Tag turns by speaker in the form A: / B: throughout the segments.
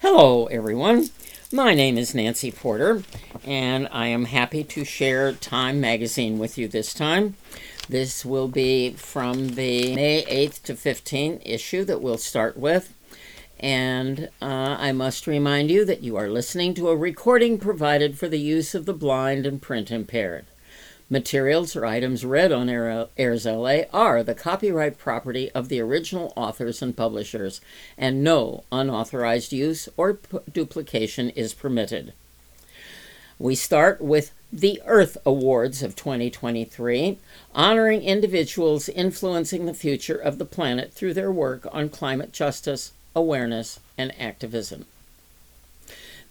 A: Hello, everyone. My name is Nancy Porter, and I am happy to share Time Magazine with you this time. This will be from the May 8th to 15th issue that we'll start with. And uh, I must remind you that you are listening to a recording provided for the use of the blind and print impaired. Materials or items read on Airs LA are the copyright property of the original authors and publishers, and no unauthorized use or p- duplication is permitted. We start with the Earth Awards of 2023, honoring individuals influencing the future of the planet through their work on climate justice, awareness, and activism.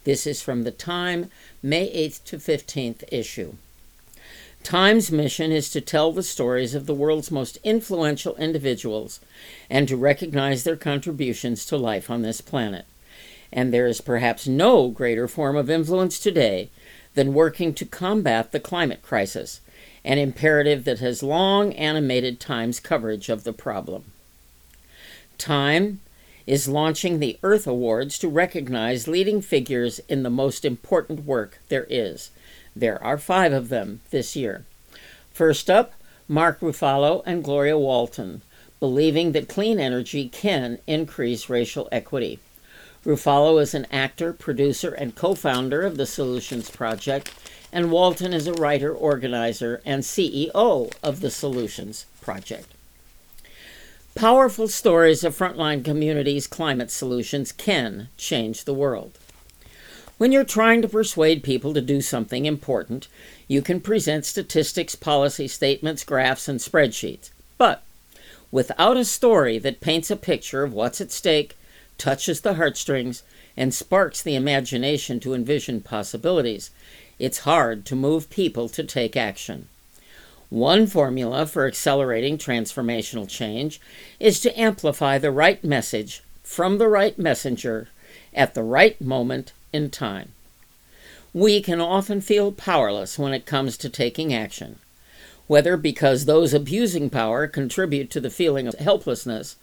A: This is from the Time, May 8th to 15th issue. Time's mission is to tell the stories of the world's most influential individuals and to recognize their contributions to life on this planet. And there is perhaps no greater form of influence today than working to combat the climate crisis, an imperative that has long animated Time's coverage of the problem. Time is launching the Earth Awards to recognize leading figures in the most important work there is there are five of them this year. First up, Mark Ruffalo and Gloria Walton, believing that clean energy can increase racial equity. Ruffalo is an actor, producer, and co founder of the Solutions Project, and Walton is a writer, organizer, and CEO of the Solutions Project. Powerful stories of frontline communities' climate solutions can change the world. When you're trying to persuade people to do something important, you can present statistics, policy statements, graphs, and spreadsheets. But without a story that paints a picture of what's at stake, touches the heartstrings, and sparks the imagination to envision possibilities, it's hard to move people to take action. One formula for accelerating transformational change is to amplify the right message from the right messenger at the right moment in time. We can often feel powerless when it comes to taking action, whether because those abusing power contribute to the feeling of helplessness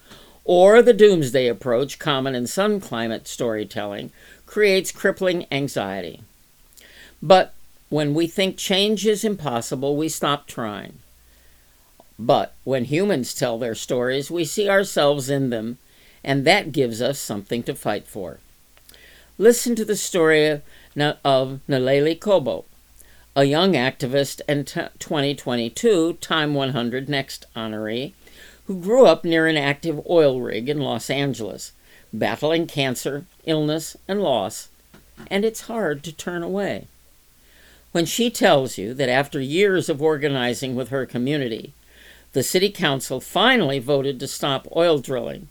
A: or the doomsday approach common in sun climate storytelling creates crippling anxiety. But when we think change is impossible, we stop trying. But when humans tell their stories, we see ourselves in them, and that gives us something to fight for. Listen to the story of, Nalleli Cobo, a young activist and t- 2022 Time 100 Next honoree who grew up near an active oil rig in Los Angeles, battling cancer, illness, and loss, and it's hard to turn away. When she tells you that after years of organizing with her community, the city council finally voted to stop oil drilling,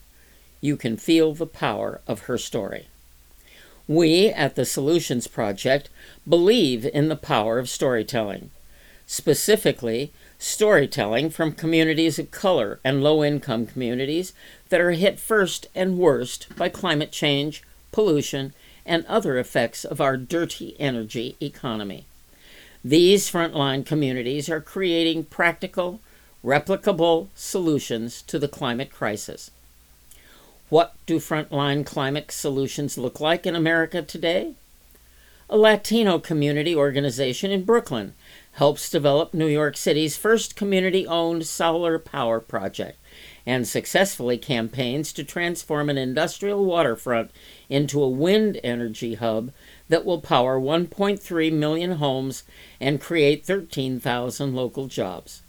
A: you can feel the power of her story. We at the Solutions Project believe in the power of storytelling, specifically, storytelling from communities of color and low income communities that are hit first and worst by climate change, pollution, and other effects of our dirty energy economy. These frontline communities are creating practical, replicable solutions to the climate crisis. What do frontline climate solutions look like in America today? A Latino community organization in Brooklyn helps develop New York City's first community owned solar power project and successfully campaigns to transform an industrial waterfront into a wind energy hub that will power 1.3 million homes and create 13,000 local jobs.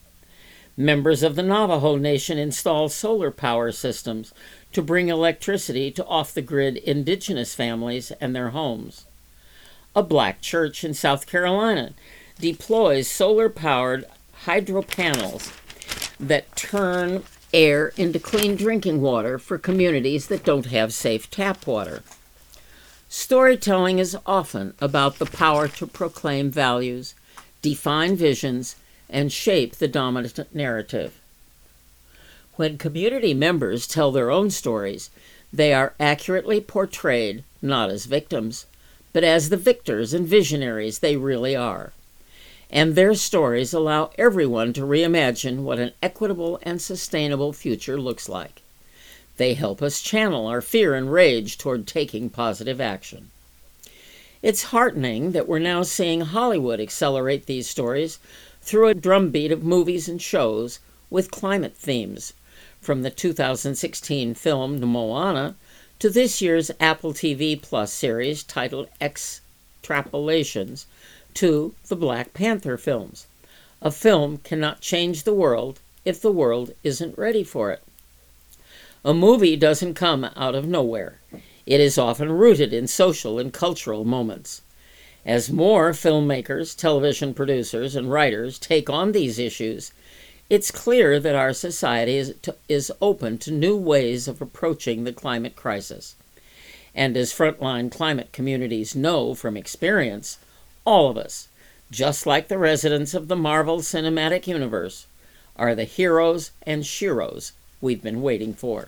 A: Members of the Navajo Nation install solar power systems to bring electricity to off the grid indigenous families and their homes. A black church in South Carolina deploys solar powered hydro panels that turn air into clean drinking water for communities that don't have safe tap water. Storytelling is often about the power to proclaim values, define visions, and shape the dominant narrative. When community members tell their own stories, they are accurately portrayed not as victims, but as the victors and visionaries they really are. And their stories allow everyone to reimagine what an equitable and sustainable future looks like. They help us channel our fear and rage toward taking positive action. It's heartening that we're now seeing Hollywood accelerate these stories through a drumbeat of movies and shows with climate themes, from the 2016 film Moana to this year's Apple TV Plus series titled Extrapolations to the Black Panther films. A film cannot change the world if the world isn't ready for it. A movie doesn't come out of nowhere. It is often rooted in social and cultural moments. As more filmmakers, television producers, and writers take on these issues, it's clear that our society is, to, is open to new ways of approaching the climate crisis. And as frontline climate communities know from experience, all of us, just like the residents of the Marvel Cinematic Universe, are the heroes and sheroes we've been waiting for.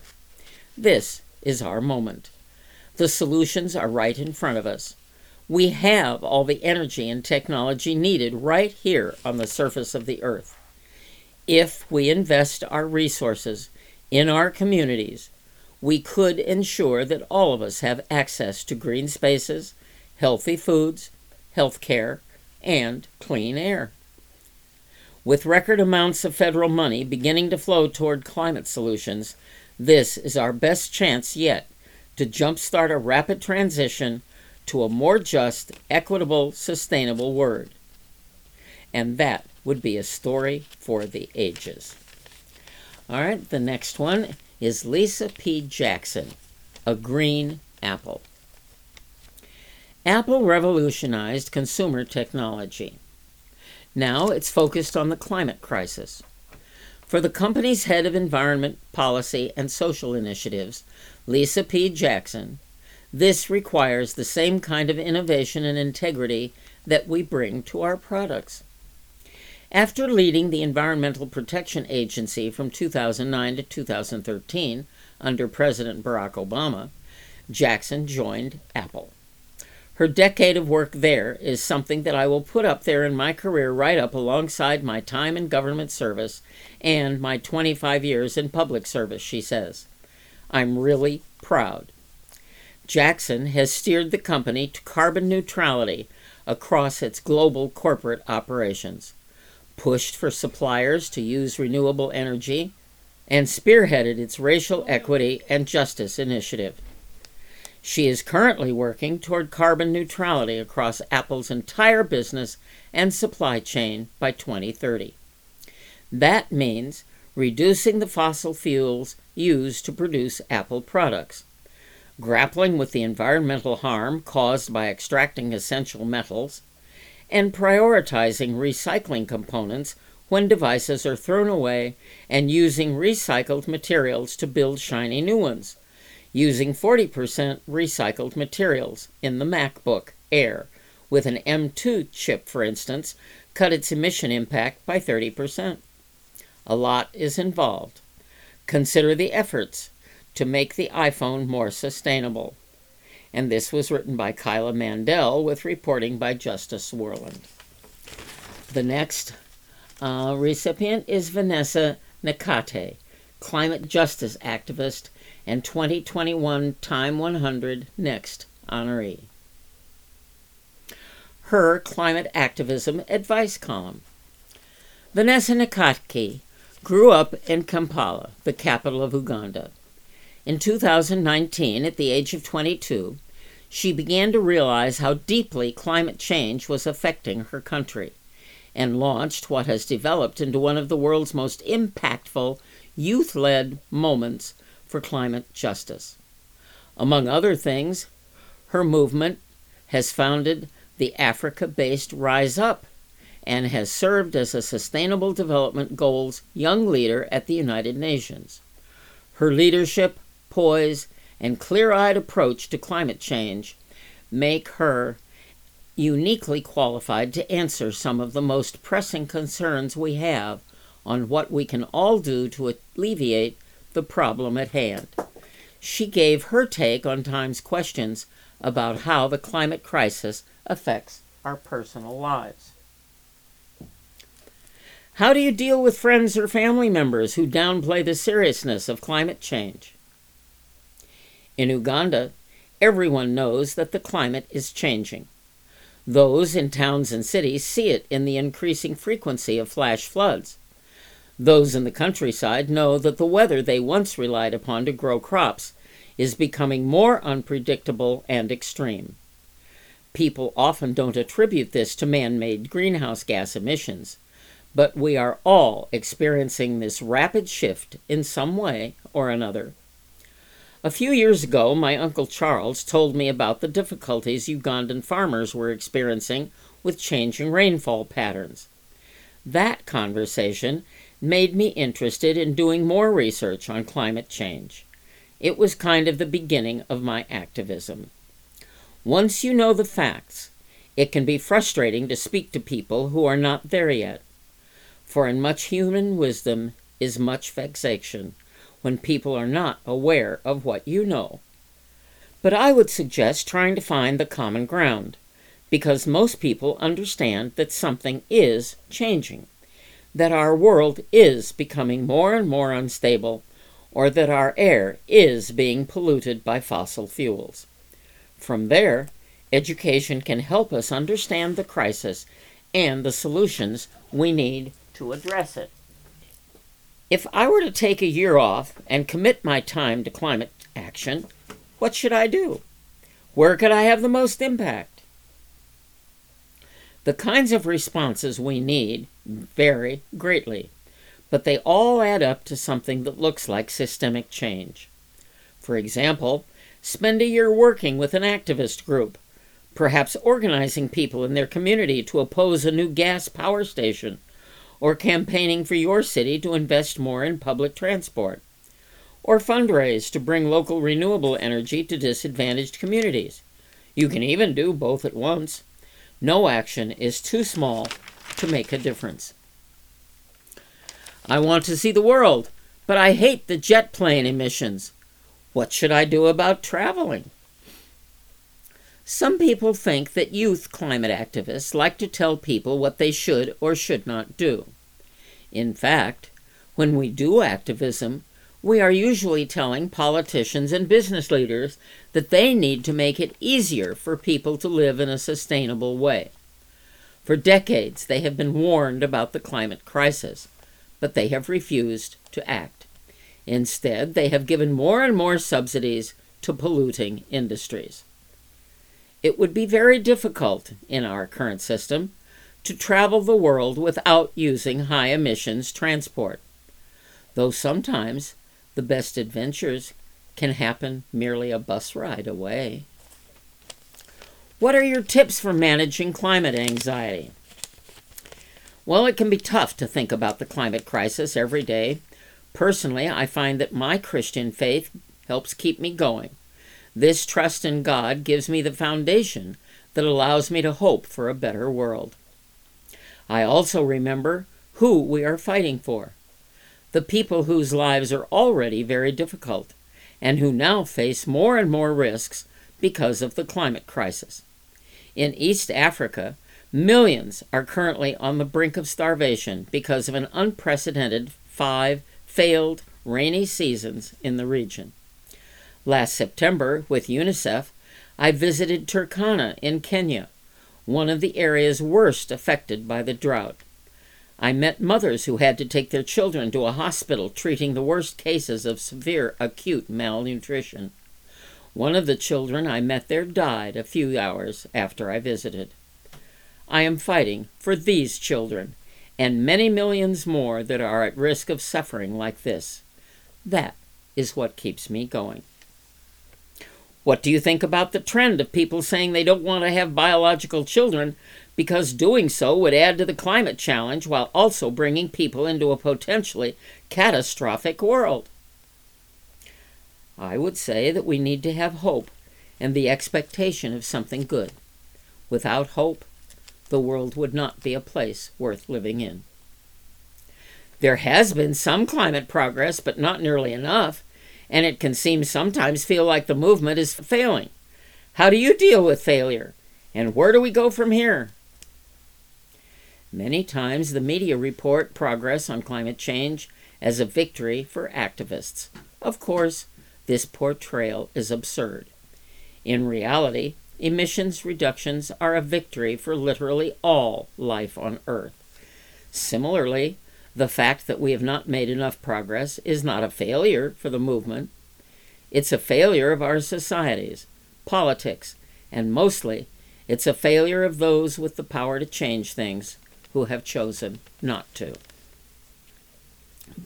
A: This is our moment. The solutions are right in front of us. We have all the energy and technology needed right here on the surface of the earth. If we invest our resources in our communities, we could ensure that all of us have access to green spaces, healthy foods, health care, and clean air. With record amounts of federal money beginning to flow toward climate solutions, this is our best chance yet to jumpstart a rapid transition to a more just, equitable, sustainable world. And that would be a story for the ages. All right, the next one is Lisa P. Jackson, A Green Apple. Apple revolutionized consumer technology. Now it's focused on the climate crisis. For the company's head of environment, policy, and social initiatives, Lisa P. Jackson, this requires the same kind of innovation and integrity that we bring to our products. After leading the Environmental Protection Agency from 2009 to 2013 under President Barack Obama, Jackson joined Apple. Her decade of work there is something that I will put up there in my career right up alongside my time in government service and my 25 years in public service, she says. I'm really proud. Jackson has steered the company to carbon neutrality across its global corporate operations, pushed for suppliers to use renewable energy, and spearheaded its racial equity and justice initiative. She is currently working toward carbon neutrality across Apple's entire business and supply chain by 2030. That means reducing the fossil fuels used to produce Apple products, grappling with the environmental harm caused by extracting essential metals, and prioritizing recycling components when devices are thrown away and using recycled materials to build shiny new ones, using 40% recycled materials in the MacBook Air, with an M2 chip, for instance, cut its emission impact by 30%. A lot is involved. Consider the efforts to make the iPhone more sustainable. And this was written by Kyla Mandel with reporting by Justin Worland. The next uh, recipient is Vanessa Nakate, climate justice activist and 2021 Time 100 Next honoree. Her climate activism advice column. Vanessa Nakate grew up in Kampala, the capital of Uganda. In 2019, at the age of 22, she began to realize how deeply climate change was affecting her country and launched what has developed into one of the world's most impactful youth led moments for climate justice. Among other things, her movement has founded the Africa based Rise Up and has served as a Sustainable Development Goals Young Leader at the United Nations. Her leadership, poise, and clear eyed approach to climate change make her uniquely qualified to answer some of the most pressing concerns we have on what we can all do to alleviate the problem at hand. She gave her take on Time's questions about how the climate crisis affects our personal lives. How do you deal with friends or family members who downplay the seriousness of climate change? In Uganda, everyone knows that the climate is changing. Those in towns and cities see it in the increasing frequency of flash floods. Those in the countryside know that the weather they once relied upon to grow crops is becoming more unpredictable and extreme. People often don't attribute this to man made greenhouse gas emissions, but we are all experiencing this rapid shift in some way or another. A few years ago, my Uncle Charles told me about the difficulties Ugandan farmers were experiencing with changing rainfall patterns. That conversation made me interested in doing more research on climate change. It was kind of the beginning of my activism. Once you know the facts, it can be frustrating to speak to people who are not there yet. For in much human wisdom is much vexation when people are not aware of what you know. But I would suggest trying to find the common ground, because most people understand that something is changing, that our world is becoming more and more unstable, or that our air is being polluted by fossil fuels. From there, education can help us understand the crisis and the solutions we need to address it. If I were to take a year off and commit my time to climate action, what should I do? Where could I have the most impact? The kinds of responses we need vary greatly but they all add up to something that looks like systemic change. For example, spend a year working with an activist group, perhaps organizing people in their community to oppose a new gas power station, or campaigning for your city to invest more in public transport, or fundraise to bring local renewable energy to disadvantaged communities. You can even do both at once. No action is too small to make a difference. I want to see the world, but I hate the jet plane emissions. What should I do about traveling? Some people think that youth climate activists like to tell people what they should or should not do. In fact, when we do activism, we are usually telling politicians and business leaders that they need to make it easier for people to live in a sustainable way. For decades, they have been warned about the climate crisis but they have refused to act. Instead, they have given more and more subsidies to polluting industries. It would be very difficult in our current system to travel the world without using high emissions transport, though sometimes the best adventures can happen merely a bus ride away. What are your tips for managing climate anxiety? Well, it can be tough to think about the climate crisis every day. Personally, I find that my Christian faith helps keep me going. This trust in God gives me the foundation that allows me to hope for a better world. I also remember who we are fighting for the people whose lives are already very difficult and who now face more and more risks because of the climate crisis. In East Africa, Millions are currently on the brink of starvation because of an unprecedented five failed rainy seasons in the region. Last September, with UNICEF, I visited Turkana in Kenya, one of the areas worst affected by the drought. I met mothers who had to take their children to a hospital treating the worst cases of severe acute malnutrition. One of the children I met there died a few hours after I visited. I am fighting for these children and many millions more that are at risk of suffering like this. That is what keeps me going. What do you think about the trend of people saying they don't want to have biological children because doing so would add to the climate challenge while also bringing people into a potentially catastrophic world? I would say that we need to have hope and the expectation of something good. Without hope, the world would not be a place worth living in. There has been some climate progress, but not nearly enough, and it can seem sometimes feel like the movement is failing. How do you deal with failure? And where do we go from here? Many times the media report progress on climate change as a victory for activists. Of course, this portrayal is absurd. In reality, emissions reductions are a victory for literally all life on Earth. Similarly, the fact that we have not made enough progress is not a failure for the movement. It's a failure of our societies, politics, and mostly it's a failure of those with the power to change things who have chosen not to.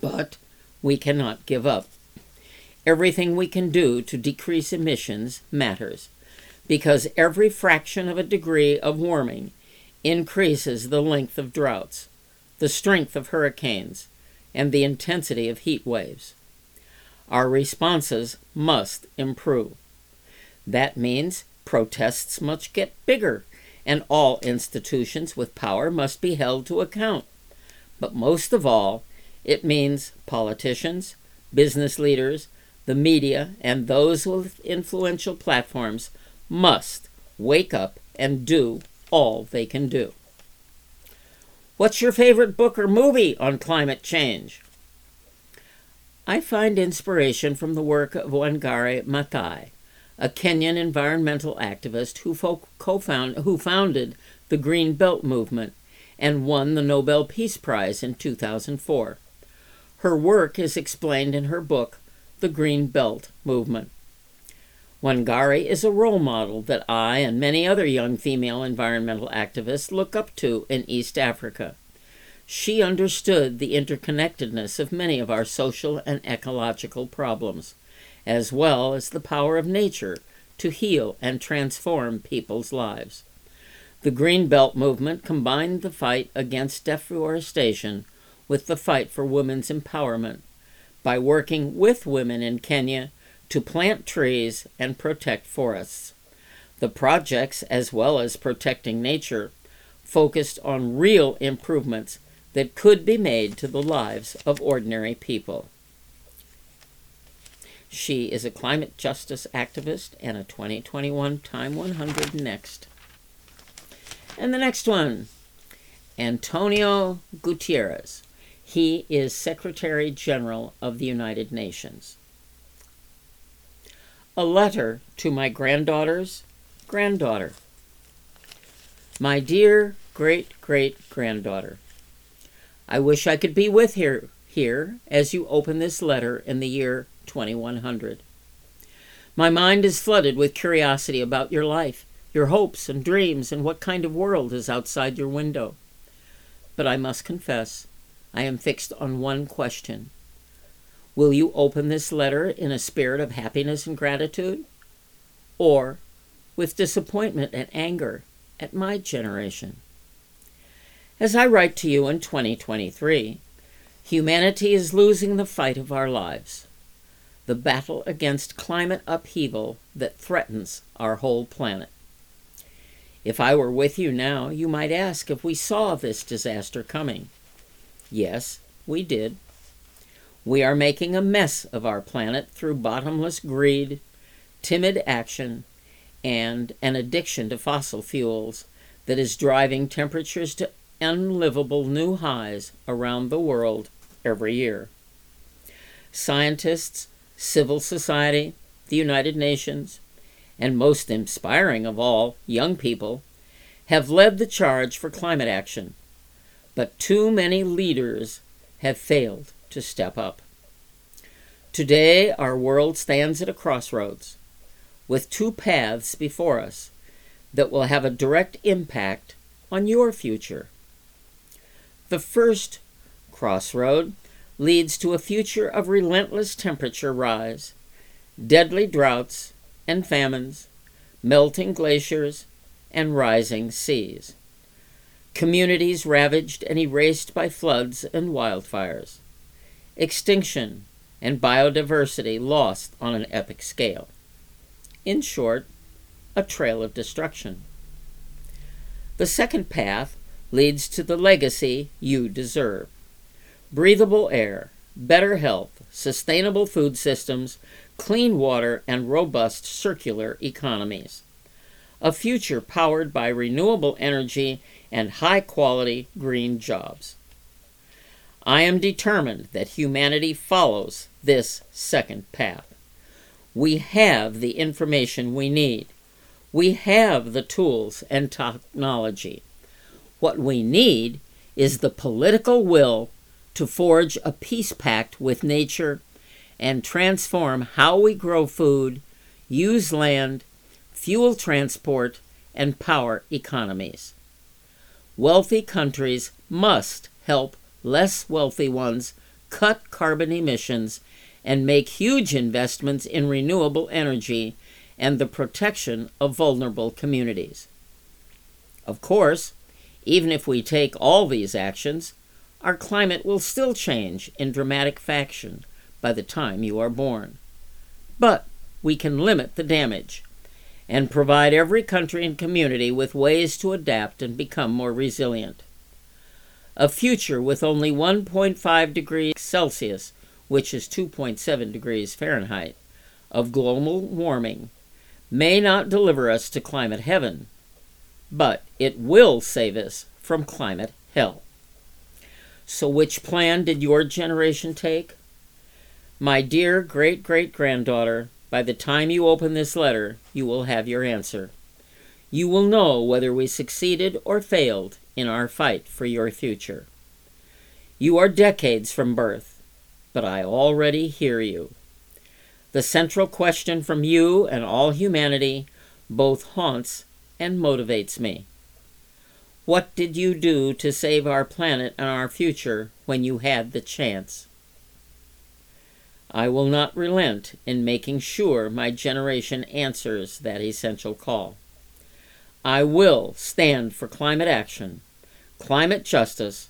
A: But we cannot give up. Everything we can do to decrease emissions matters because every fraction of a degree of warming increases the length of droughts, the strength of hurricanes, and the intensity of heat waves. Our responses must improve. That means protests must get bigger, and all institutions with power must be held to account. But most of all, it means politicians, business leaders, the media, and those with influential platforms must wake up and do all they can do. What's your favorite book or movie on climate change? I find inspiration from the work of Wangari Maathai, a Kenyan environmental activist who, co-found, who founded the Green Belt movement and won the Nobel Peace Prize in 2004. Her work is explained in her book, The Green Belt Movement. Wangari is a role model that I and many other young female environmental activists look up to in East Africa. She understood the interconnectedness of many of our social and ecological problems, as well as the power of nature to heal and transform people's lives. The Green Belt movement combined the fight against deforestation with the fight for women's empowerment by working with women in Kenya to plant trees and protect forests. The projects, as well as protecting nature, focused on real improvements that could be made to the lives of ordinary people. She is a climate justice activist and a 2021 Time 100 Next. And the next one, Antonio Guterres. He is Secretary General of the United Nations. A letter to my granddaughter's granddaughter. My dear great great granddaughter, I wish I could be with here here as you open this letter in the year 2100. My mind is flooded with curiosity about your life, your hopes and dreams, and what kind of world is outside your window. But I must confess, I am fixed on one question. Will you open this letter in a spirit of happiness and gratitude? Or with disappointment and anger at my generation? As I write to you in 2023, humanity is losing the fight of our lives, the battle against climate upheaval that threatens our whole planet. If I were with you now, you might ask if we saw this disaster coming. Yes, we did. We are making a mess of our planet through bottomless greed, timid action, and an addiction to fossil fuels that is driving temperatures to unlivable new highs around the world every year. Scientists, civil society, the United Nations, and most inspiring of all, young people, have led the charge for climate action but too many leaders have failed to step up. Today, our world stands at a crossroads with two paths before us that will have a direct impact on your future. The first crossroad leads to a future of relentless temperature rise, deadly droughts and famines, melting glaciers, and rising seas communities ravaged and erased by floods and wildfires, extinction and biodiversity lost on an epic scale. In short, a trail of destruction. The second path leads to the legacy you deserve breathable air, better health, sustainable food systems, clean water, and robust circular economies. A future powered by renewable energy and high quality green jobs. I am determined that humanity follows this second path. We have the information we need. We have the tools and technology. What we need is the political will to forge a peace pact with nature and transform how we grow food, use land, fuel transport, and power economies. Wealthy countries must help less wealthy ones cut carbon emissions and make huge investments in renewable energy and the protection of vulnerable communities. Of course, even if we take all these actions, our climate will still change in dramatic fashion by the time you are born. But we can limit the damage and provide every country and community with ways to adapt and become more resilient. A future with only 1.5 degrees Celsius, which is 2.7 degrees Fahrenheit, of global warming may not deliver us to climate heaven, but it will save us from climate hell. So, which plan did your generation take? My dear great great granddaughter, by the time you open this letter, you will have your answer. You will know whether we succeeded or failed in our fight for your future. You are decades from birth, but I already hear you. The central question from you and all humanity both haunts and motivates me. What did you do to save our planet and our future when you had the chance? I will not relent in making sure my generation answers that essential call. I will stand for climate action, climate justice,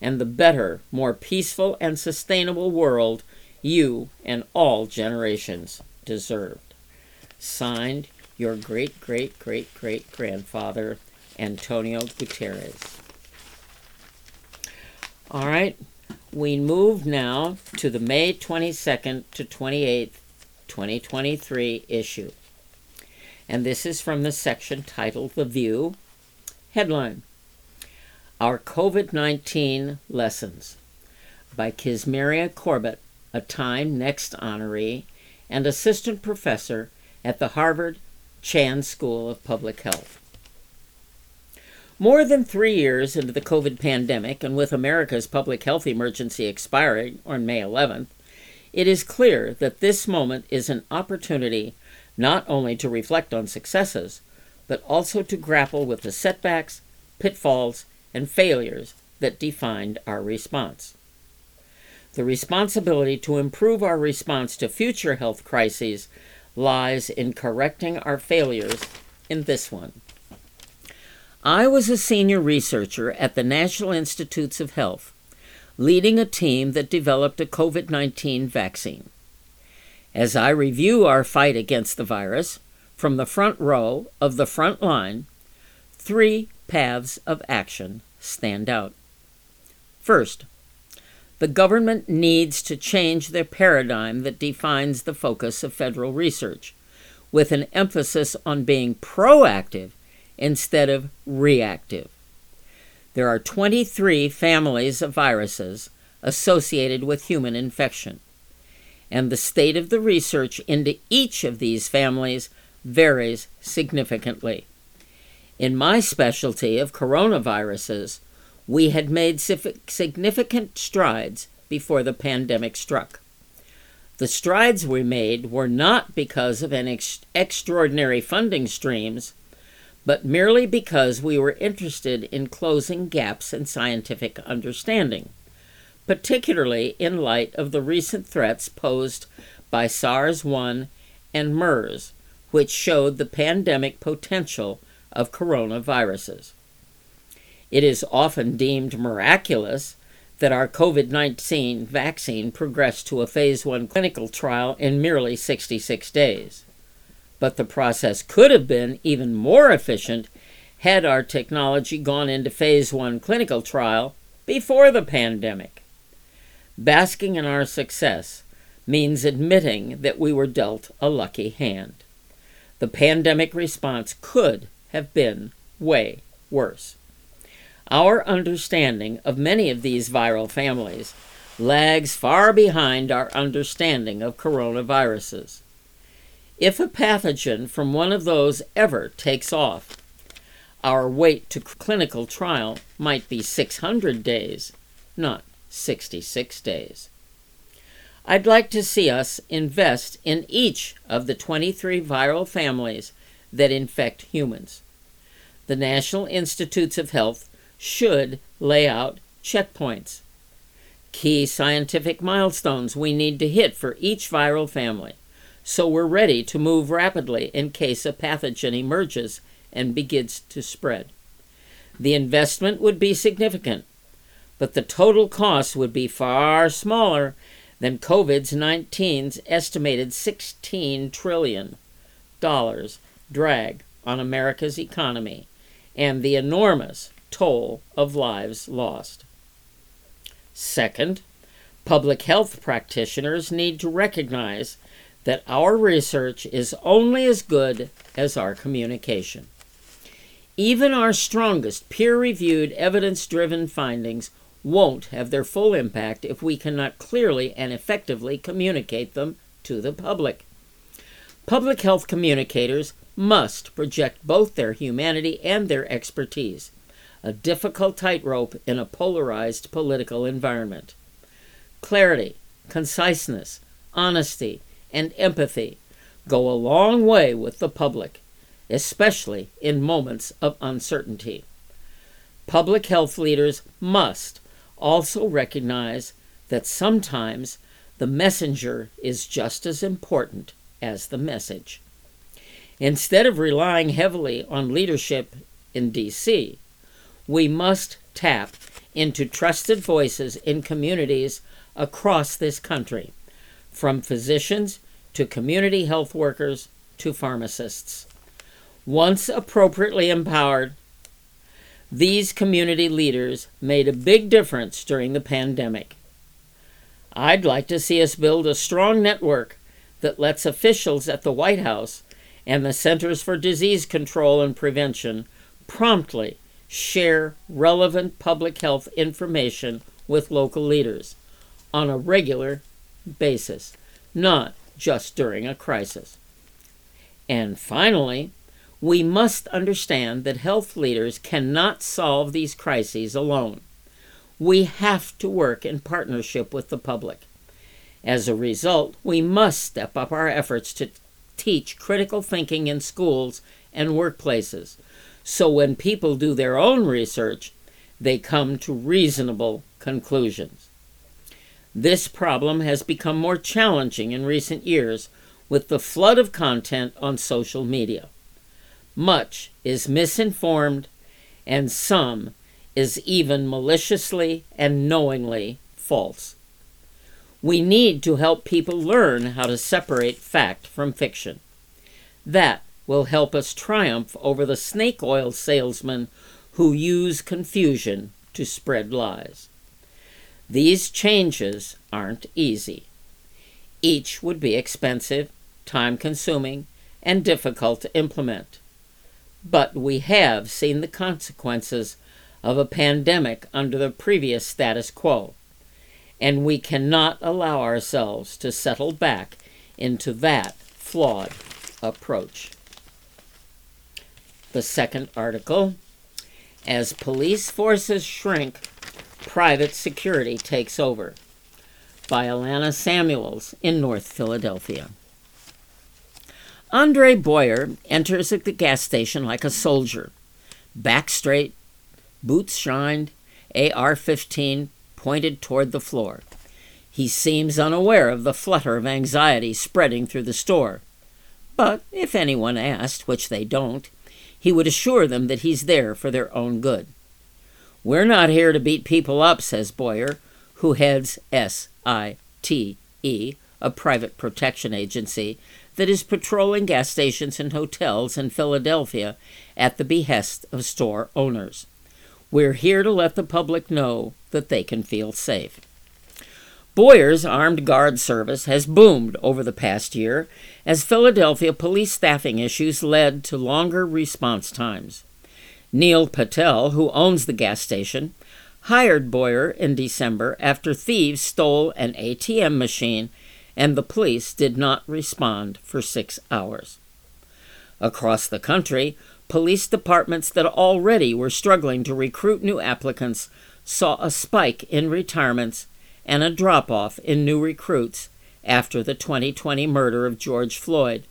A: and the better, more peaceful, and sustainable world you and all generations deserved. Signed, your great great great great grandfather, Antonio Guterres. All right, we move now to the May 22nd to 28th, 2023 issue. And this is from the section titled The View. Headline Our COVID 19 Lessons by Kizzmekia Corbett, a Time Next honoree and assistant professor at the Harvard Chan School of Public Health. More than three years into the COVID pandemic, and with America's public health emergency expiring on May 11th, it is clear that this moment is an opportunity not only to reflect on successes, but also to grapple with the setbacks, pitfalls, and failures that defined our response. The responsibility to improve our response to future health crises lies in correcting our failures in this one. I was a senior researcher at the National Institutes of Health, leading a team that developed a COVID 19 vaccine. As I review our fight against the virus from the front row of the front line, three paths of action stand out. First, the government needs to change the paradigm that defines the focus of federal research, with an emphasis on being proactive instead of reactive. There are 23 families of viruses associated with human infection, and the state of the research into each of these families varies significantly. In my specialty of coronaviruses, we had made significant strides before the pandemic struck. The strides we made were not because of any ex- extraordinary funding streams, but merely because we were interested in closing gaps in scientific understanding, particularly in light of the recent threats posed by SARS 1 and MERS, which showed the pandemic potential of coronaviruses. It is often deemed miraculous that our COVID 19 vaccine progressed to a phase 1 clinical trial in merely 66 days. But the process could have been even more efficient had our technology gone into phase 1 clinical trial before the pandemic. Basking in our success means admitting that we were dealt a lucky hand. The pandemic response could have been way worse. Our understanding of many of these viral families lags far behind our understanding of coronaviruses. If a pathogen from one of those ever takes off, our wait to clinical trial might be 600 days, not 66 days. I'd like to see us invest in each of the 23 viral families that infect humans. The National Institutes of Health should lay out checkpoints, key scientific milestones we need to hit for each viral family, so we're ready to move rapidly in case a pathogen emerges and begins to spread. The investment would be significant, but the total cost would be far smaller than COVID's 19's estimated 16 trillion dollars drag on America's economy and the enormous toll of lives lost. Second, public health practitioners need to recognize that our research is only as good as our communication. Even our strongest peer reviewed, evidence driven findings won't have their full impact if we cannot clearly and effectively communicate them to the public. Public health communicators must project both their humanity and their expertise, a difficult tightrope in a polarized political environment. Clarity, conciseness, honesty, and empathy go a long way with the public, especially in moments of uncertainty. Public health leaders must also recognize that sometimes the messenger is just as important as the message. Instead of relying heavily on leadership in D.C., we must tap into trusted voices in communities across this country, from physicians to community health workers to pharmacists. Once appropriately empowered, these community leaders made a big difference during the pandemic. I'd like to see us build a strong network that lets officials at the White House and the Centers for Disease Control and Prevention promptly share relevant public health information with local leaders on a regular basis, not just during a crisis. And finally, we must understand that health leaders cannot solve these crises alone. We have to work in partnership with the public. As a result, we must step up our efforts to teach critical thinking in schools and workplaces so when people do their own research, they come to reasonable conclusions. This problem has become more challenging in recent years with the flood of content on social media. Much is misinformed, and some is even maliciously and knowingly false. We need to help people learn how to separate fact from fiction. That will help us triumph over the snake oil salesmen who use confusion to spread lies. These changes aren't easy. Each would be expensive, time consuming, and difficult to implement. But we have seen the consequences of a pandemic under the previous status quo, and we cannot allow ourselves to settle back into that flawed approach. The second article As police forces shrink, private security takes over by Alana Semuels in North Philadelphia. Andre Boyer enters at the gas station like a soldier, back straight, boots shined, AR 15 pointed toward the floor. He seems unaware of the flutter of anxiety spreading through the store. But if anyone asked, which they don't, he would assure them that he's there for their own good. We're not here to beat people up, says Boyer, who heads SITE, a private protection agency that is patrolling gas stations and hotels in Philadelphia at the behest of store owners. We're here to let the public know that they can feel safe. Boyer's armed guard service has boomed over the past year as Philadelphia police staffing issues led to longer response times. Neil Patel, who owns the gas station, hired Boyer in December after thieves stole an ATM machine and the police did not respond for six hours. Across the country, police departments that already were struggling to recruit new applicants saw a spike in retirements and a drop off in new recruits after the 2020 murder of George Floyd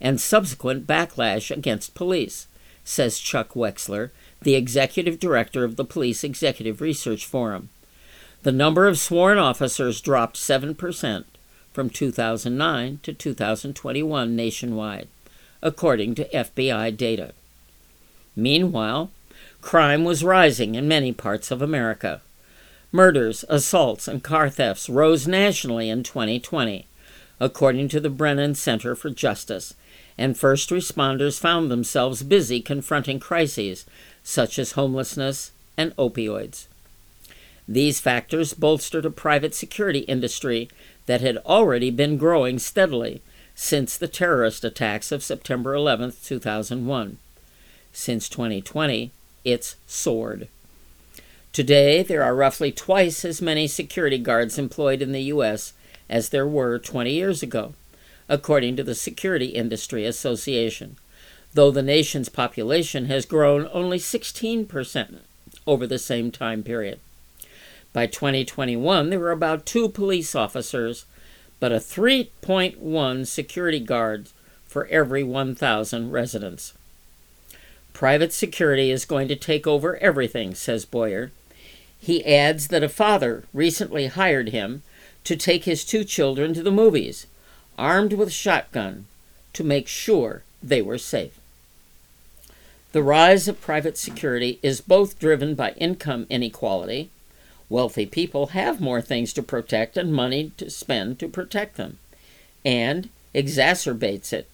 A: and subsequent backlash against police, says Chuck Wexler, the executive director of the Police Executive Research Forum. The number of sworn officers dropped 7% from 2009 to 2021 nationwide, according to FBI data. Meanwhile, crime was rising in many parts of America. Murders, assaults, and car thefts rose nationally in 2020, according to the Brennan Center for Justice, and first responders found themselves busy confronting crises such as homelessness and opioids. These factors bolstered a private security industry that had already been growing steadily since the terrorist attacks of September 11, 2001. Since 2020, it's soared. Today, there are roughly twice as many security guards employed in the U.S. as there were 20 years ago, according to the Security Industry Association, though the nation's population has grown only 16% over the same time period. By 2021, there were about two police officers, but a 3.1 security guards for every 1,000 residents. Private security is going to take over everything, says Boyer. He adds that a father recently hired him to take his two children to the movies, armed with a shotgun, to make sure they were safe. The rise of private security is both driven by income inequality. Wealthy people have more things to protect and money to spend to protect them, and exacerbates it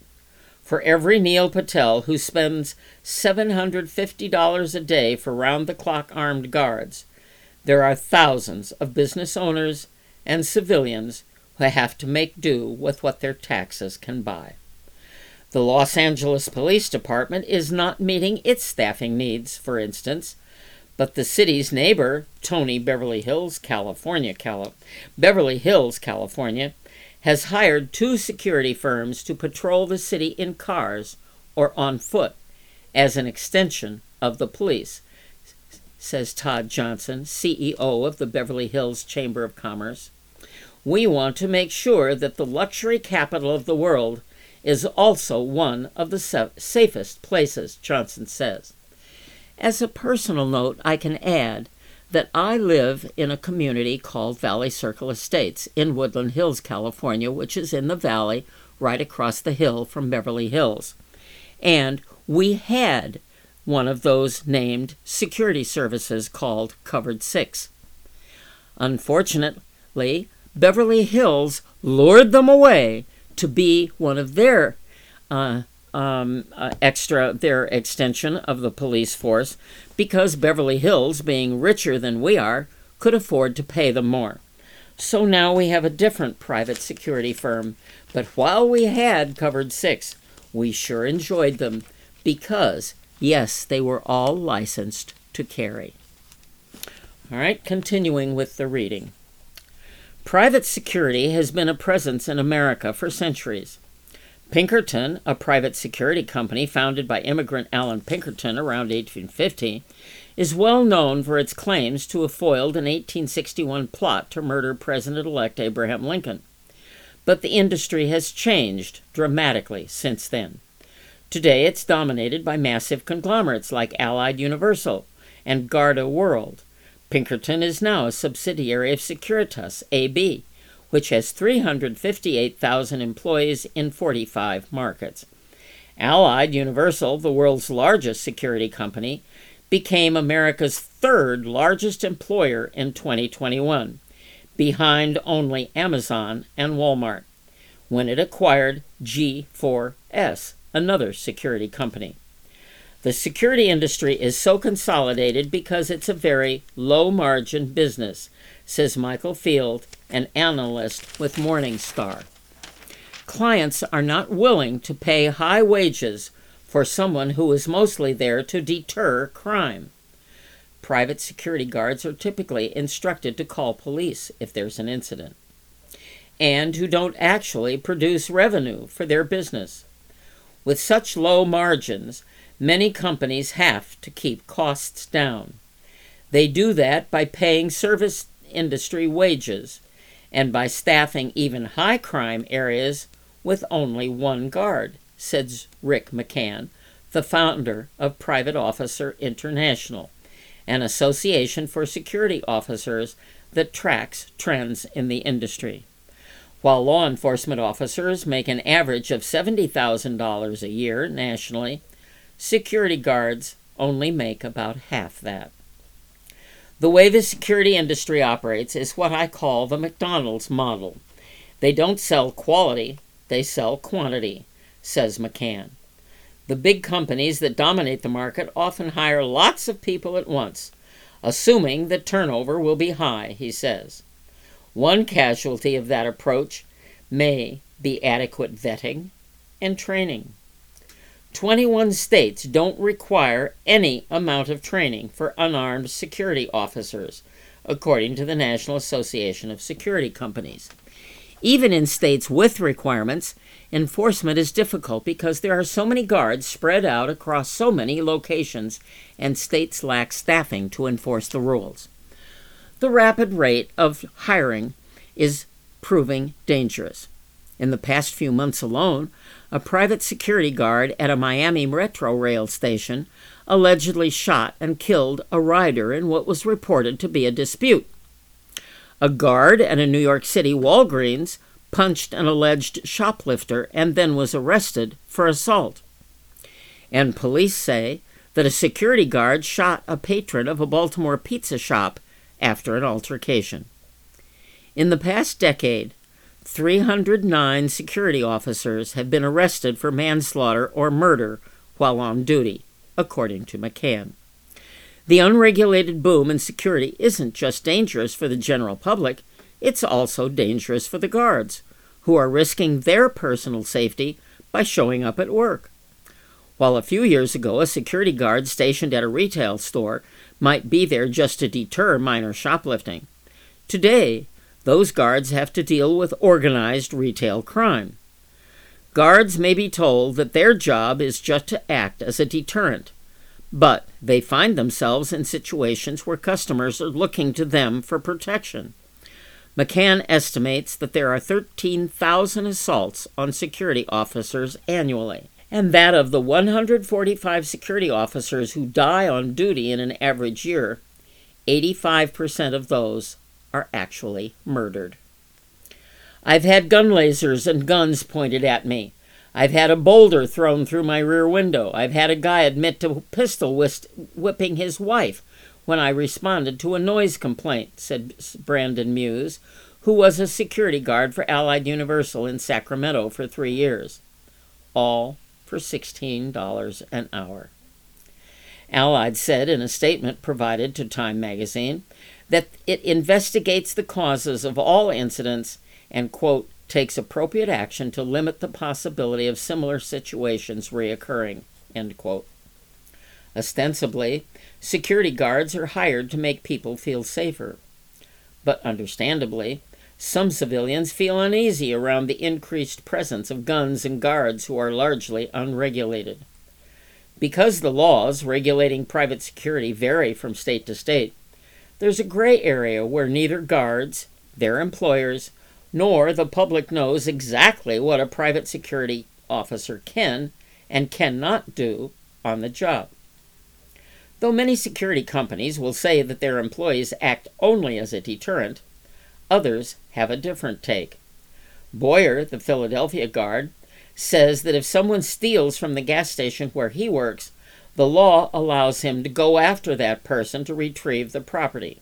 A: for every Neil Patel who spends $750 a day for round the clock armed guards, there are thousands of business owners and civilians who have to make do with what their taxes can buy. The Los Angeles Police Department is not meeting its staffing needs, for instance, but the city's neighbor, Tony Beverly Hills, California, Cali- Beverly Hills, California, has hired two security firms to patrol the city in cars or on foot as an extension of the police, says Todd Johnson, CEO of the Beverly Hills Chamber of Commerce. We want to make sure that the luxury capital of the world is also one of the safest places, Johnson says. As a personal note, I can add that I live in a community called Valley Circle Estates in Woodland Hills, California, which is in the valley right across the hill from Beverly Hills. And we had one of those named security services called Covered Six. Unfortunately, Beverly Hills lured them away to be one of their uh, um, uh, extra their extension of the police force because Beverly Hills, being richer than we are, could afford to pay them more. So now we have a different private security firm. But while we had covered six, we sure enjoyed them because, yes, they were all licensed to carry. All right, continuing with the reading. Private security has been a presence in America for centuries. Pinkerton, a private security company founded by immigrant Allan Pinkerton around 1850, is well known for its claims to have foiled an 1861 plot to murder President elect Abraham Lincoln. But the industry has changed dramatically since then. Today it's dominated by massive conglomerates like Allied Universal and Garda World. Pinkerton is now a subsidiary of Securitas AB, which has 358,000 employees in 45 markets. Allied Universal, the world's largest security company, became America's third largest employer in 2021, behind only Amazon and Walmart, when it acquired G4S, another security company. The security industry is so consolidated because it's a very low margin business, says Michael Field, an analyst with Morningstar. Clients are not willing to pay high wages for someone who is mostly there to deter crime. Private security guards are typically instructed to call police if there's an incident. and who don't actually produce revenue for their business. With such low margins, many companies have to keep costs down. They do that by paying service industry wages and by staffing even high crime areas with only one guard, says Rick McCann, the founder of Private Officer International, an association for security officers that tracks trends in the industry. While law enforcement officers make an average of $70,000 a year nationally, security guards only make about half that. The way the security industry operates is what I call the McDonald's model. They don't sell quality, they sell quantity, says McCann. The big companies that dominate the market often hire lots of people at once, assuming that turnover will be high, he says. One casualty of that approach may be adequate vetting and training. 21 states don't require any amount of training for unarmed security officers, according to the National Association of Security Companies. Even in states with requirements, enforcement is difficult because there are so many guards spread out across so many locations, and states lack staffing to enforce the rules. The rapid rate of hiring is proving dangerous. In the past few months alone, a private security guard at a Miami Metro rail station allegedly shot and killed a rider in what was reported to be a dispute. A guard at a New York City Walgreens punched an alleged shoplifter and then was arrested for assault. And police say that a security guard shot a patron of a Baltimore pizza shop after an altercation. In the past decade, 309 security officers have been arrested for manslaughter or murder while on duty, according to McCann. The unregulated boom in security isn't just dangerous for the general public, it's also dangerous for the guards, who are risking their personal safety by showing up at work. While a few years ago a security guard stationed at a retail store might be there just to deter minor shoplifting, today those guards have to deal with organized retail crime. Guards may be told that their job is just to act as a deterrent, but they find themselves in situations where customers are looking to them for protection. McCann estimates that there are 13,000 assaults on security officers annually, and that of the 145 security officers who die on duty in an average year, 85% of those are actually murdered. I've had gun lasers and guns pointed at me. I've had a boulder thrown through my rear window. I've had a guy admit to pistol whipping his wife when I responded to a noise complaint, said Brandon Muse, who was a security guard for Allied Universal in Sacramento for three years. All for $16 an hour. Allied said in a statement provided to Time magazine that it investigates the causes of all incidents and, quote, takes appropriate action to limit the possibility of similar situations reoccurring, end quote. Ostensibly, security guards are hired to make people feel safer. But understandably, some civilians feel uneasy around the increased presence of guns and guards who are largely unregulated. Because the laws regulating private security vary from state to state, there's a gray area where neither guards, their employers, nor the public knows exactly what a private security officer can and cannot do on the job. Though many security companies will say that their employees act only as a deterrent, others have a different take. Boyer, the Philadelphia guard, says that if someone steals from the gas station where he works, the law allows him to go after that person to retrieve the property.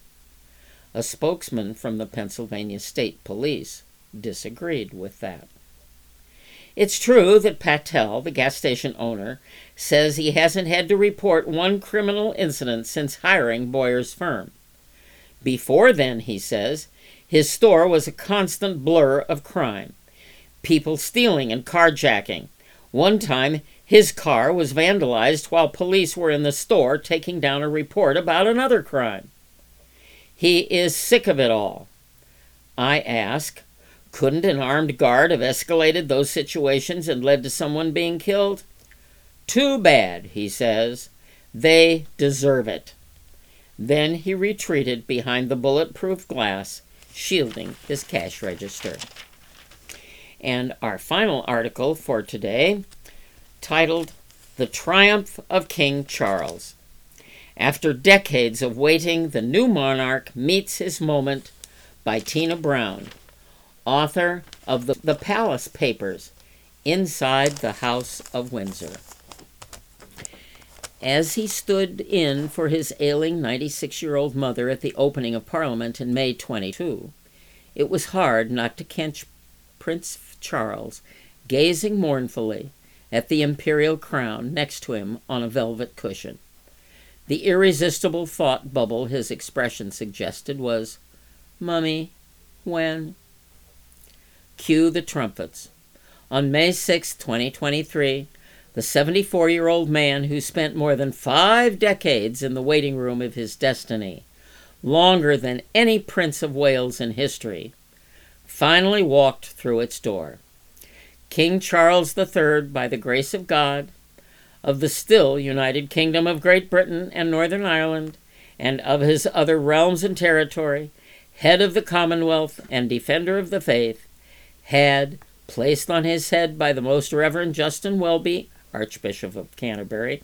A: A spokesman from the Pennsylvania State Police disagreed with that. It's true that Patel, the gas station owner, says he hasn't had to report one criminal incident since hiring Boyer's firm. Before then, he says, his store was a constant blur of crime people stealing and carjacking. One time, his car was vandalized while police were in the store taking down a report about another crime. He is sick of it all. I ask, Couldn't an armed guard have escalated those situations and led to someone being killed? Too bad, he says. They deserve it. Then he retreated behind the bulletproof glass, shielding his cash register. And our final article for today, titled The Triumph of King Charles. After decades of waiting, the new monarch meets his moment by Tina Brown, author of the, the Palace Papers Inside the House of Windsor. As he stood in for his ailing 96 year old mother at the opening of Parliament in May 22, it was hard not to catch Prince Charles gazing mournfully at the imperial crown next to him on a velvet cushion. The irresistible thought bubble his expression suggested was, Mummy, when? Cue the trumpets. On May 6, 2023, the 74 year old man who spent more than five decades in the waiting room of his destiny, longer than any Prince of Wales in history, finally walked through its door. King Charles III, by the grace of God, of the still United Kingdom of Great Britain and Northern Ireland, and of his other realms and territory, head of the Commonwealth and defender of the faith, had, placed on his head by the Most Reverend Justin Welby, Archbishop of Canterbury,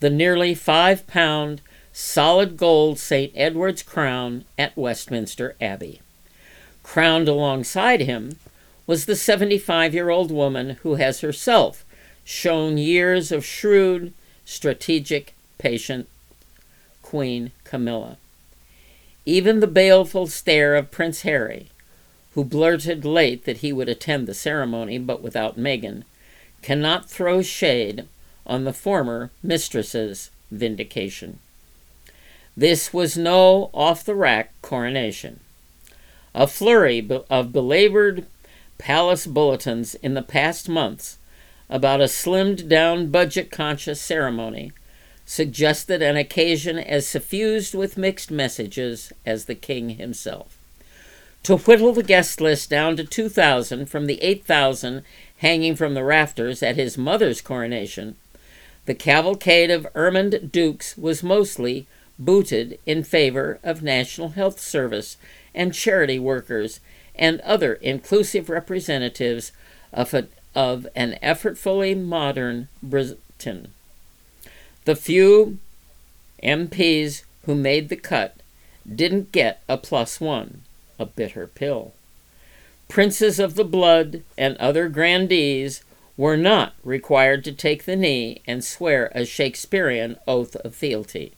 A: the nearly five pound solid gold St. Edward's crown at Westminster Abbey. Crowned alongside him was the 75 year old woman who has herself shown years of shrewd, strategic, patient Queen Camilla. Even the baleful stare of Prince Harry, who blurted late that he would attend the ceremony but without Meghan, cannot throw shade on the former mistress's vindication. This was no off the rack coronation. A flurry of belabored palace bulletins in the past months about a slimmed down, budget conscious ceremony suggested an occasion as suffused with mixed messages as the king himself. To whittle the guest list down to 2,000 from the 8,000 hanging from the rafters at his mother's coronation, the cavalcade of ermined dukes was mostly booted in favor of National Health Service and charity workers and other inclusive representatives of, a, of an effortfully modern Britain. The few MPs who made the cut didn't get a plus one, a bitter pill princes of the blood, and other grandees were not required to take the knee and swear a Shakespearean oath of fealty.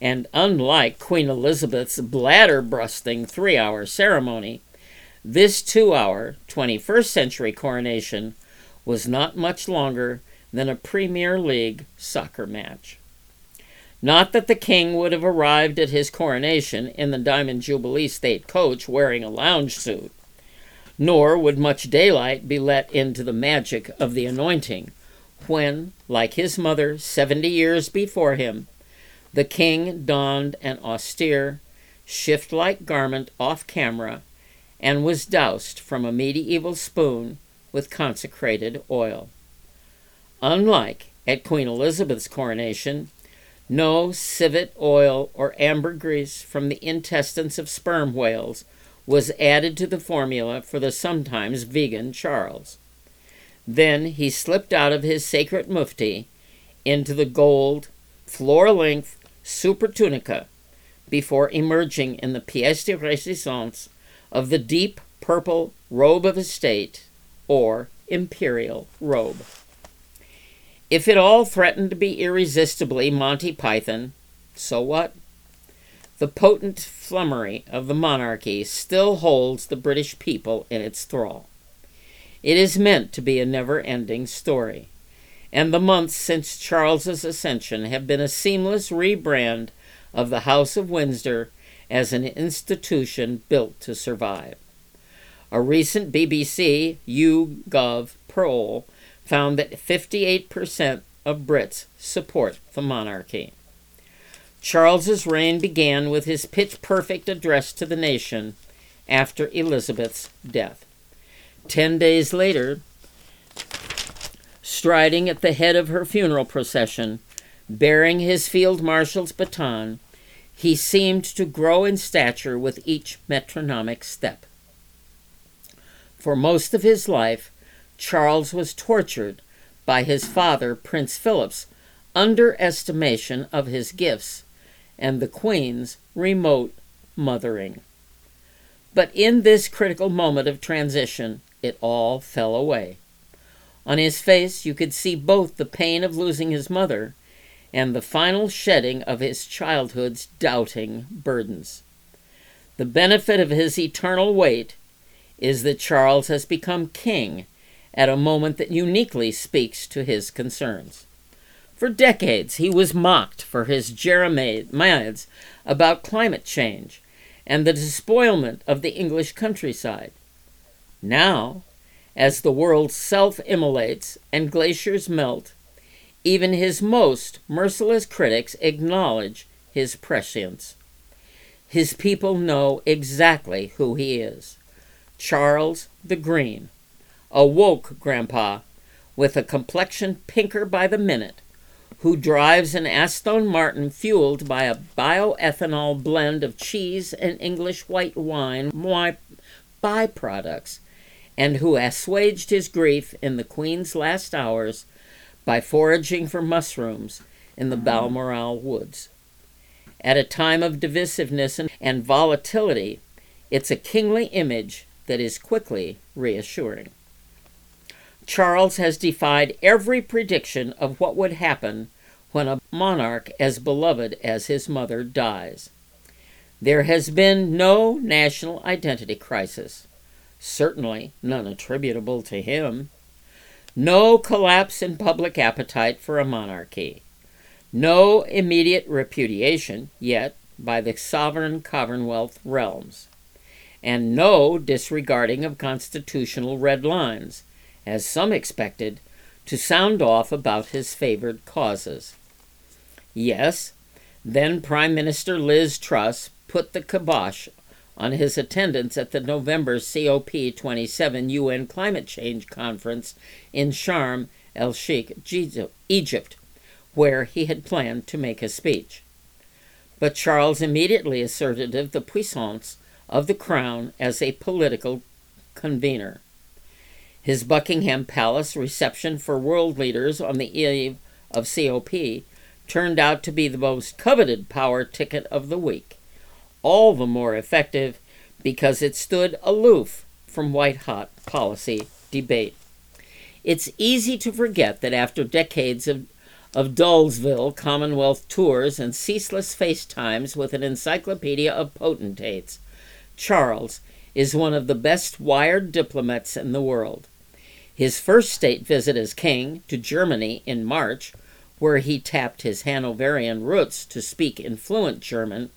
A: And unlike Queen Elizabeth's bladder busting three hour ceremony, this two hour, 21st century coronation was not much longer than a Premier League soccer match. Not that the king would have arrived at his coronation in the Diamond Jubilee state coach wearing a lounge suit nor would much daylight be let into the magic of the anointing, when, like his mother seventy years before him, the king donned an austere, shift like garment off camera and was doused from a medieval spoon with consecrated oil. Unlike at Queen Elizabeth's coronation, no civet oil or ambergris from the intestines of sperm whales was added to the formula for the sometimes vegan Charles. Then he slipped out of his sacred mufti into the gold, floor length super tunica before emerging in the pièce de résistance of the deep purple robe of estate or imperial robe. If it all threatened to be irresistibly Monty Python, so what? The potent flummery of the monarchy still holds the British people in its thrall. It is meant to be a never ending story, and the months since Charles's ascension have been a seamless rebrand of the House of Windsor as an institution built to survive. A recent BBC YouGov poll found that 58% of Brits support the monarchy. Charles's reign began with his pitch perfect address to the nation after Elizabeth's death. Ten days later, striding at the head of her funeral procession, bearing his field marshal's baton, he seemed to grow in stature with each metronomic step. For most of his life, Charles was tortured by his father, Prince Philip's underestimation of his gifts and the Queen's remote mothering. But in this critical moment of transition, it all fell away. On his face, you could see both the pain of losing his mother and the final shedding of his childhood's doubting burdens. The benefit of his eternal wait is that Charles has become king at a moment that uniquely speaks to his concerns. For decades, he was mocked for his jeremiads about climate change and the despoilment of the English countryside. Now, as the world self immolates and glaciers melt, even his most merciless critics acknowledge his prescience. His people know exactly who he is Charles the Green, a woke grandpa with a complexion pinker by the minute, who drives an Aston Martin fueled by a bioethanol blend of cheese and English white wine byproducts and who assuaged his grief in the Queen's last hours by foraging for mushrooms in the Balmoral woods. At a time of divisiveness and volatility, it's a kingly image that is quickly reassuring. Charles has defied every prediction of what would happen when a monarch as beloved as his mother dies. There has been no national identity crisis certainly none attributable to him. No collapse in public appetite for a monarchy. No immediate repudiation, yet, by the sovereign Commonwealth realms. And no disregarding of constitutional red lines, as some expected, to sound off about his favored causes. Yes, then Prime Minister Liz Truss put the kibosh on his attendance at the November COP27 UN Climate Change Conference in Sharm el Sheikh, Egypt, where he had planned to make a speech. But Charles immediately asserted the puissance of the crown as a political convener. His Buckingham Palace reception for world leaders on the eve of COP turned out to be the most coveted power ticket of the week all the more effective because it stood aloof from white hot policy debate. It's easy to forget that after decades of, of Dullsville Commonwealth tours and ceaseless FaceTimes with an encyclopedia of potentates, Charles is one of the best wired diplomats in the world. His first state visit as king to Germany in March, where he tapped his Hanoverian roots to speak in fluent German,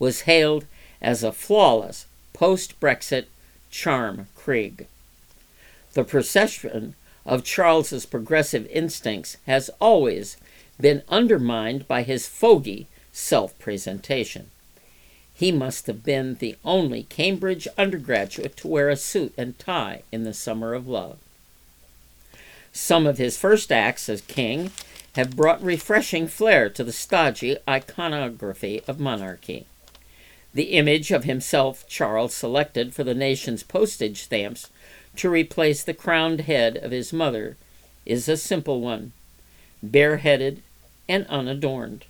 A: was hailed as a flawless post Brexit charm Krieg. The procession of Charles's progressive instincts has always been undermined by his fogey self presentation. He must have been the only Cambridge undergraduate to wear a suit and tie in the summer of love. Some of his first acts as king have brought refreshing flair to the stodgy iconography of monarchy. The image of himself Charles selected for the nation's postage stamps to replace the crowned head of his mother is a simple one, bareheaded and unadorned.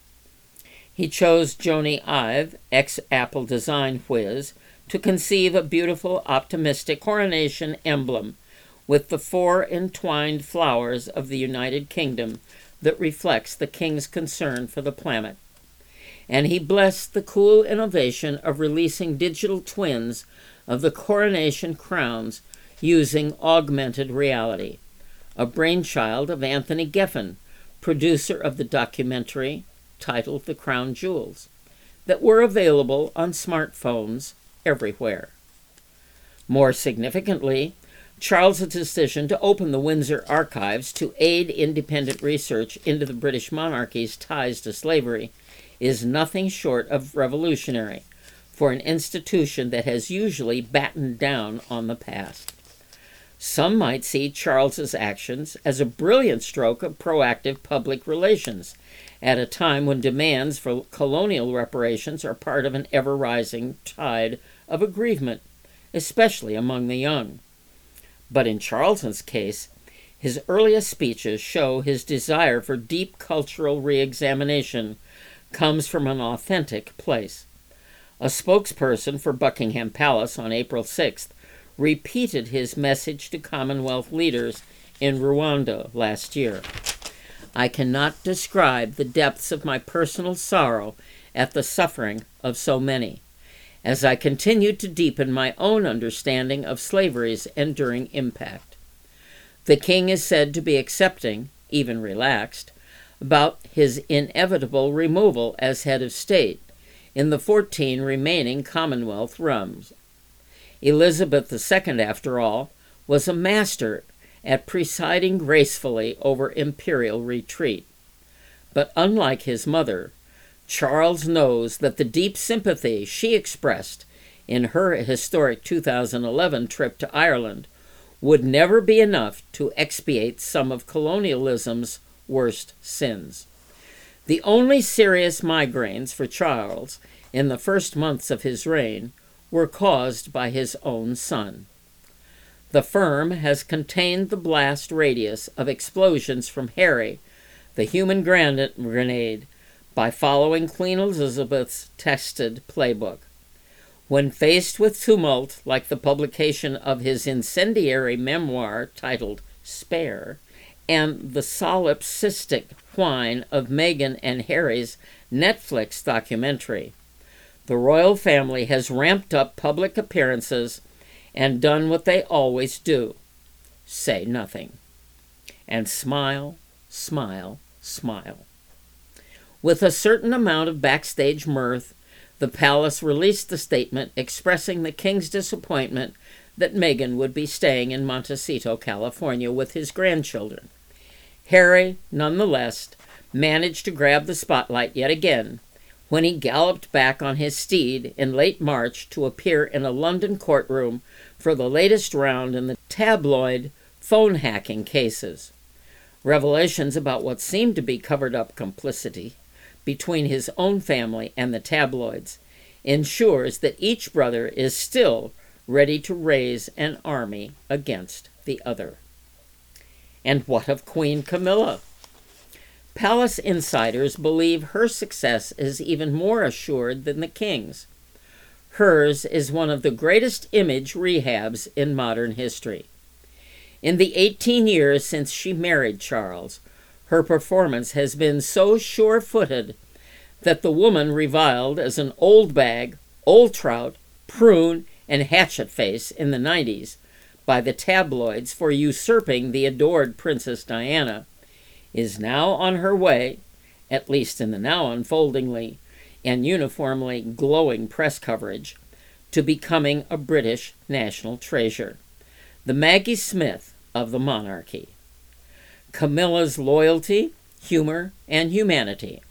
A: He chose Jony Ive, ex Apple design whiz, to conceive a beautiful, optimistic coronation emblem with the four entwined flowers of the United Kingdom that reflects the king's concern for the planet and he blessed the cool innovation of releasing digital twins of the coronation crowns using augmented reality, a brainchild of Anthony Geffen, producer of the documentary titled The Crown Jewels, that were available on smartphones everywhere. More significantly, Charles's decision to open the Windsor archives to aid independent research into the British monarchy's ties to slavery is nothing short of revolutionary for an institution that has usually battened down on the past. Some might see Charles's actions as a brilliant stroke of proactive public relations at a time when demands for colonial reparations are part of an ever rising tide of aggrievement, especially among the young. But in Charles's case, his earliest speeches show his desire for deep cultural re examination comes from an authentic place. A spokesperson for Buckingham Palace on April 6th repeated his message to Commonwealth leaders in Rwanda last year. I cannot describe the depths of my personal sorrow at the suffering of so many, as I continued to deepen my own understanding of slavery's enduring impact. The king is said to be accepting, even relaxed, about his inevitable removal as head of state in the 14 remaining Commonwealth realms. Elizabeth II, after all, was a master at presiding gracefully over imperial retreat. But unlike his mother, Charles knows that the deep sympathy she expressed in her historic 2011 trip to Ireland would never be enough to expiate some of colonialism's worst sins. The only serious migraines for Charles in the first months of his reign were caused by his own son. The firm has contained the blast radius of explosions from Harry, the human grenade, by following Queen Elizabeth's tested playbook. When faced with tumult like the publication of his incendiary memoir titled Spare, and the solipsistic whine of Meghan and Harry's Netflix documentary, the royal family has ramped up public appearances and done what they always do say nothing. And smile, smile, smile. With a certain amount of backstage mirth, the palace released a statement expressing the king's disappointment that Meghan would be staying in Montecito, California with his grandchildren. Harry, nonetheless, managed to grab the spotlight yet again when he galloped back on his steed in late March to appear in a London courtroom for the latest round in the tabloid phone hacking cases. Revelations about what seemed to be covered up complicity between his own family and the tabloids ensures that each brother is still ready to raise an army against the other. And what of Queen Camilla? Palace insiders believe her success is even more assured than the king's. Hers is one of the greatest image rehabs in modern history. In the 18 years since she married Charles, her performance has been so sure footed that the woman reviled as an old bag, old trout, prune, and hatchet face in the 90s by the tabloids for usurping the adored Princess Diana is now on her way, at least in the now unfoldingly and uniformly glowing press coverage, to becoming a British national treasure, the Maggie Smith of the monarchy. Camilla's loyalty, humor, and humanity,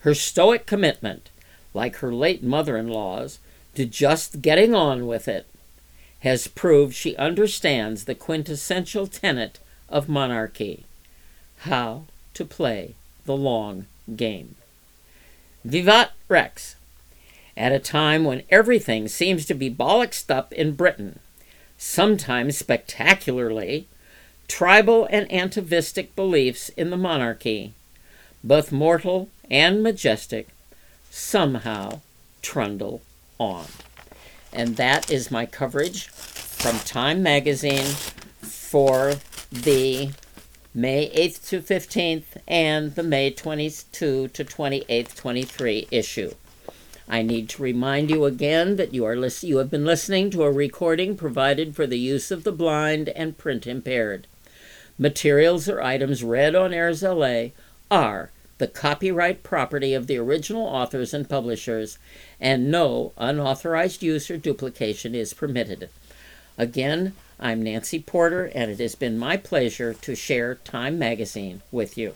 A: her stoic commitment, like her late mother in law's, to just getting on with it, has proved she understands the quintessential tenet of monarchy how to play the long game. Vivat Rex! At a time when everything seems to be bollocksed up in Britain, sometimes spectacularly, tribal and atavistic beliefs in the monarchy, both mortal and majestic, somehow trundle on. And that is my coverage from Time Magazine for the May 8th to 15th, and the May 22 to 28th, 23 issue. I need to remind you again that you are you have been listening to a recording provided for the use of the blind and print impaired. Materials or items read on Airs LA are the copyright property of the original authors and publishers, and no unauthorized use or duplication is permitted. Again, I'm Nancy Porter, and it has been my pleasure to share Time Magazine with you.